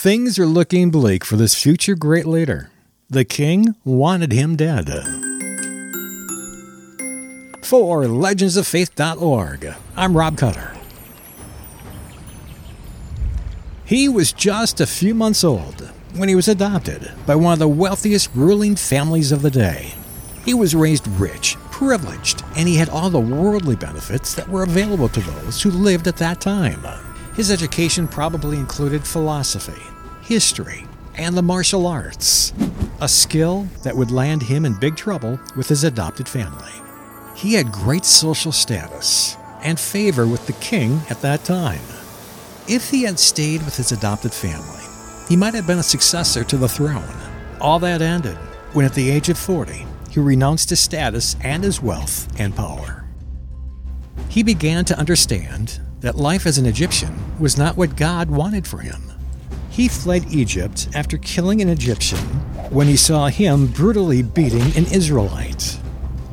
Things are looking bleak for this future great leader. The king wanted him dead. For legendsoffaith.org, I'm Rob Cutter. He was just a few months old when he was adopted by one of the wealthiest ruling families of the day. He was raised rich, privileged, and he had all the worldly benefits that were available to those who lived at that time. His education probably included philosophy, history, and the martial arts, a skill that would land him in big trouble with his adopted family. He had great social status and favor with the king at that time. If he had stayed with his adopted family, he might have been a successor to the throne. All that ended when, at the age of 40, he renounced his status and his wealth and power. He began to understand that life as an Egyptian was not what God wanted for him. He fled Egypt after killing an Egyptian when he saw him brutally beating an Israelite.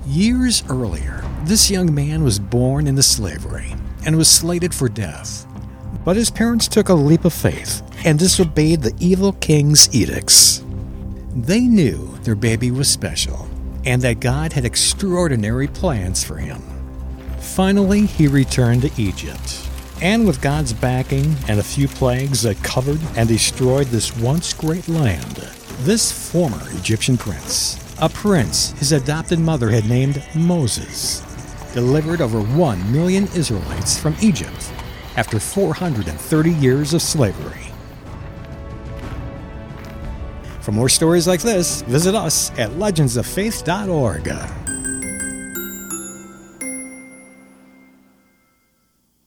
Years earlier, this young man was born into slavery and was slated for death. But his parents took a leap of faith and disobeyed the evil king's edicts. They knew their baby was special and that God had extraordinary plans for him. Finally, he returned to Egypt. And with God's backing and a few plagues that covered and destroyed this once great land, this former Egyptian prince, a prince his adopted mother had named Moses, delivered over 1 million Israelites from Egypt after 430 years of slavery. For more stories like this, visit us at legendsoffaith.org.